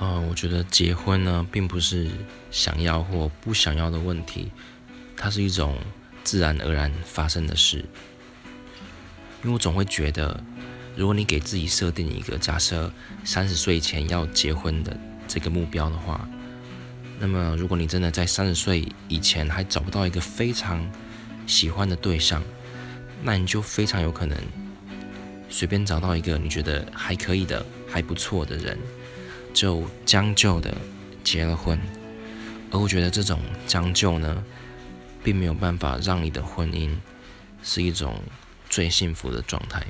呃，我觉得结婚呢，并不是想要或不想要的问题，它是一种自然而然发生的事。因为我总会觉得，如果你给自己设定一个假设三十岁前要结婚的这个目标的话，那么如果你真的在三十岁以前还找不到一个非常喜欢的对象，那你就非常有可能随便找到一个你觉得还可以的、还不错的人。就将就的结了婚，而我觉得这种将就呢，并没有办法让你的婚姻是一种最幸福的状态。